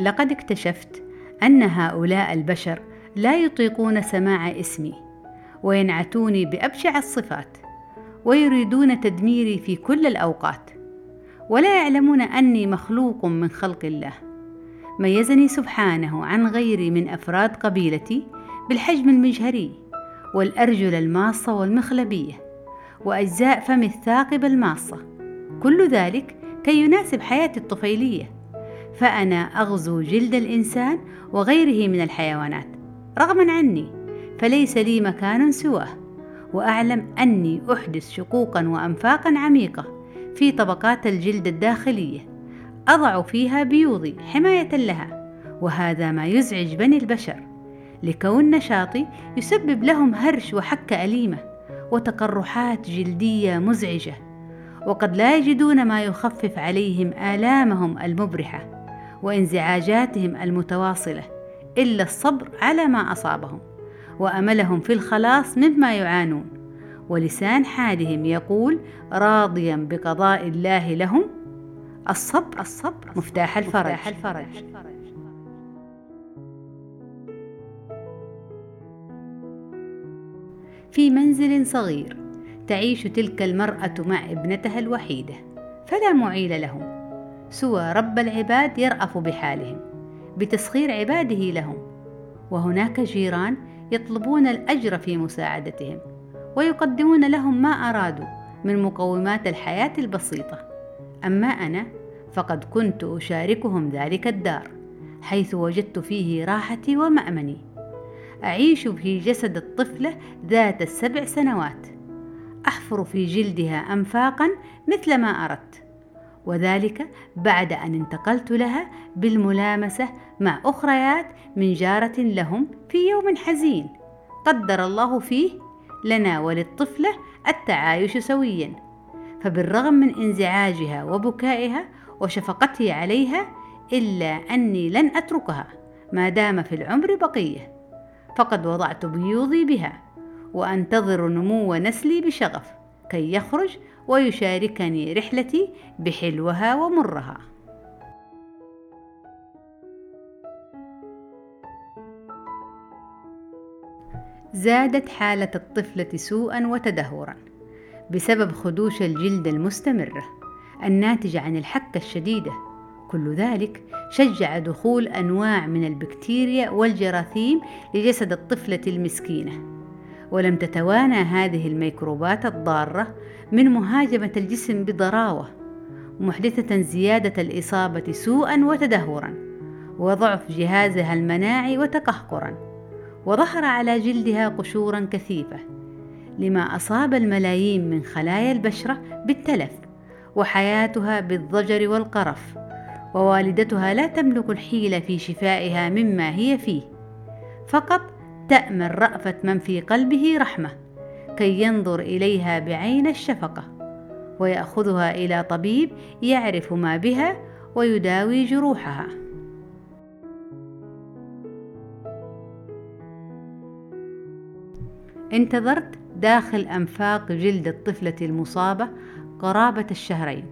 لقد اكتشفت أن هؤلاء البشر لا يطيقون سماع اسمي وينعتوني بأبشع الصفات ويريدون تدميري في كل الأوقات ولا يعلمون أني مخلوق من خلق الله. ميزني سبحانه عن غيري من أفراد قبيلتي بالحجم المجهري والأرجل الماصة والمخلبية وأجزاء فم الثاقب الماصة. كل ذلك كي يناسب حياتي الطفيلية. فأنا أغزو جلد الإنسان وغيره من الحيوانات. رغما عني فليس لي مكان سواه. وأعلم أني أحدث شقوقا وأنفاقا عميقة في طبقات الجلد الداخلية. أضع فيها بيوضي حماية لها وهذا ما يزعج بني البشر. لكون نشاطي يسبب لهم هرش وحكة أليمة وتقرحات جلدية مزعجة وقد لا يجدون ما يخفف عليهم آلامهم المبرحة. وانزعاجاتهم المتواصلة إلا الصبر على ما أصابهم وأملهم في الخلاص مما يعانون. ولسان حالهم يقول راضيا بقضاء الله لهم الصبر الصبر مفتاح الفرج, مفتاح الفرج. في منزل صغير تعيش تلك المرأة مع ابنتها الوحيدة فلا معيل لهم. سوى رب العباد يرأف بحالهم بتسخير عباده لهم. وهناك جيران يطلبون الأجر في مساعدتهم ويقدمون لهم ما أرادوا من مقومات الحياة البسيطة. أما أنا فقد كنت أشاركهم ذلك الدار حيث وجدت فيه راحتي ومأمني. أعيش في جسد الطفلة ذات السبع سنوات. أحفر في جلدها أنفاقا مثل ما أردت. وذلك بعد أن انتقلت لها بالملامسة مع أخريات من جارة لهم في يوم حزين. قدر الله فيه لنا وللطفلة التعايش سويا. فبالرغم من انزعاجها وبكائها وشفقتي عليها إلا أني لن أتركها ما دام في العمر بقية. فقد وضعت بيوضي بها وأنتظر نمو نسلي بشغف كي يخرج ويشاركني رحلتي بحلوها ومرها. زادت حالة الطفلة سوءا وتدهورا بسبب خدوش الجلد المستمرة الناتجة عن الحكة الشديدة كل ذلك شجع دخول أنواع من البكتيريا والجراثيم لجسد الطفلة المسكينة. ولم تتوانى هذه الميكروبات الضارة من مهاجمة الجسم بضراوة محدثة زيادة الإصابة سوءا وتدهورا وضعف جهازها المناعي وتقهقرا وظهر على جلدها قشورا كثيفة لما أصاب الملايين من خلايا البشرة بالتلف وحياتها بالضجر والقرف ووالدتها لا تملك الحيلة في شفائها مما هي فيه فقط تأمن رأفة من في قلبه رحمة كي ينظر إليها بعين الشفقة ويأخذها إلى طبيب يعرف ما بها ويداوي جروحها. انتظرت داخل أنفاق جلد الطفلة المصابة قرابة الشهرين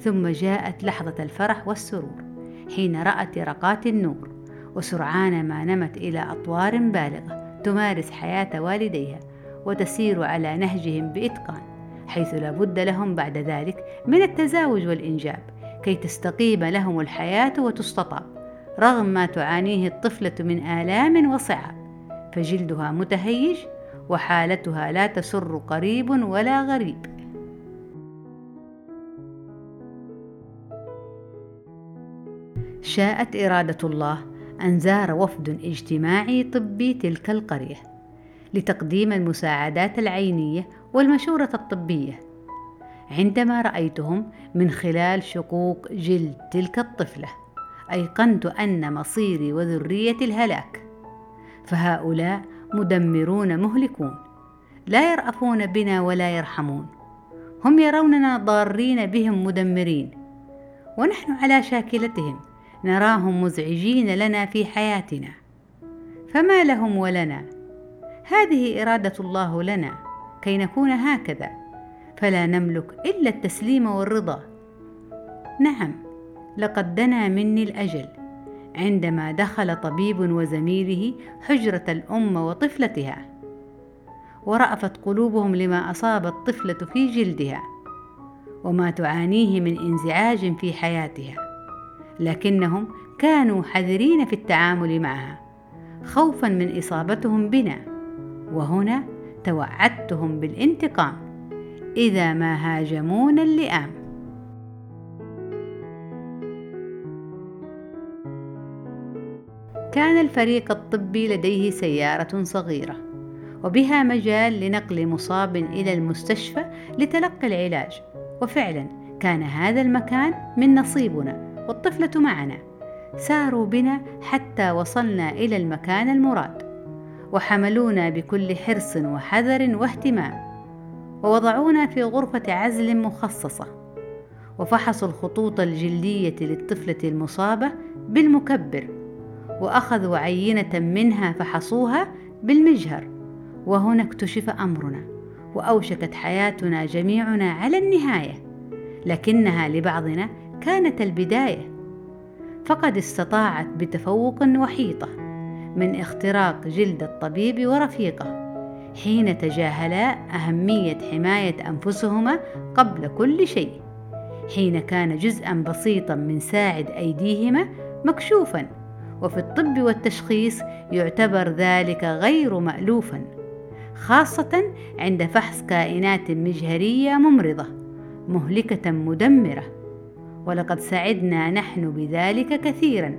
ثم جاءت لحظة الفرح والسرور حين رأت يرقات النور. وسرعان ما نمت إلى أطوار بالغة تمارس حياة والديها وتسير على نهجهم بإتقان حيث لا بد لهم بعد ذلك من التزاوج والإنجاب كي تستقيم لهم الحياة وتستطاب رغم ما تعانيه الطفلة من آلام وصعاب. فجلدها متهيج وحالتها لا تسر قريب ولا غريب. شاءت إرادة الله أن زار وفد اجتماعي طبي تلك القرية لتقديم المساعدات العينية والمشورة الطبية. عندما رأيتهم من خلال شقوق جلد تلك الطفلة أيقنت أن مصيري وذريتي الهلاك. فهؤلاء مدمرون مهلكون لا يرأفون بنا ولا يرحمون. هم يروننا ضارين بهم مدمرين ونحن على شاكلتهم. نراهم مزعجين لنا في حياتنا. فما لهم ولنا؟ هذه إرادة الله لنا كي نكون هكذا. فلا نملك إلا التسليم والرضا. نعم لقد دنا مني الأجل. عندما دخل طبيب وزميله حجرة الأم وطفلتها. ورأفت قلوبهم لما أصاب الطفلة في جلدها. وما تعانيه من انزعاج في حياتها. لكنهم كانوا حذرين في التعامل معها خوفا من إصابتهم بنا. وهنا توعدتهم بالانتقام. إذا ما هاجمونا اللئام. كان الفريق الطبي لديه سيارة صغيرة وبها مجال لنقل مصاب إلى المستشفى لتلقي العلاج. وفعلا كان هذا المكان من نصيبنا. والطفلة معنا. ساروا بنا حتى وصلنا إلى المكان المراد. وحملونا بكل حرص وحذر واهتمام. ووضعونا في غرفة عزل مخصصة. وفحصوا الخطوط الجلدية للطفلة المصابة بالمكبر. وأخذوا عينة منها فحصوها بالمجهر. وهنا اكتشف أمرنا. وأوشكت حياتنا جميعنا على النهاية. لكنها لبعضنا كانت البداية. فقد استطاعت بتفوق وحيطة من اختراق جلد الطبيب ورفيقه حين تجاهلا أهمية حماية أنفسهما قبل كل شيء حين كان جزءا بسيطا من ساعد أيديهما مكشوفا وفي الطب والتشخيص يعتبر ذلك غير مألوفا خاصة عند فحص كائنات مجهرية ممرضة مهلكة مدمرة. ولقد سعدنا نحن بذلك كثيرا.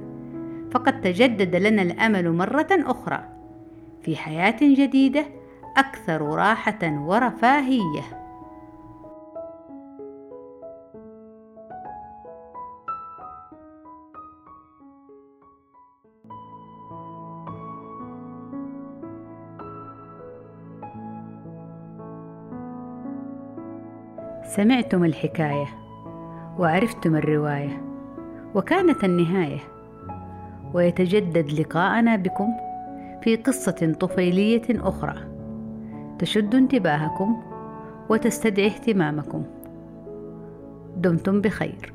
فقد تجدد لنا الأمل مرة أخرى. في حياة جديدة أكثر راحة ورفاهية. سمعتم الحكاية. وعرفتم الروايه وكانت النهاية. ويتجدد لقاءنا بكم في قصة طفيلية أخرى تشد انتباهكم وتستدعي اهتمامكم. دمتم بخير.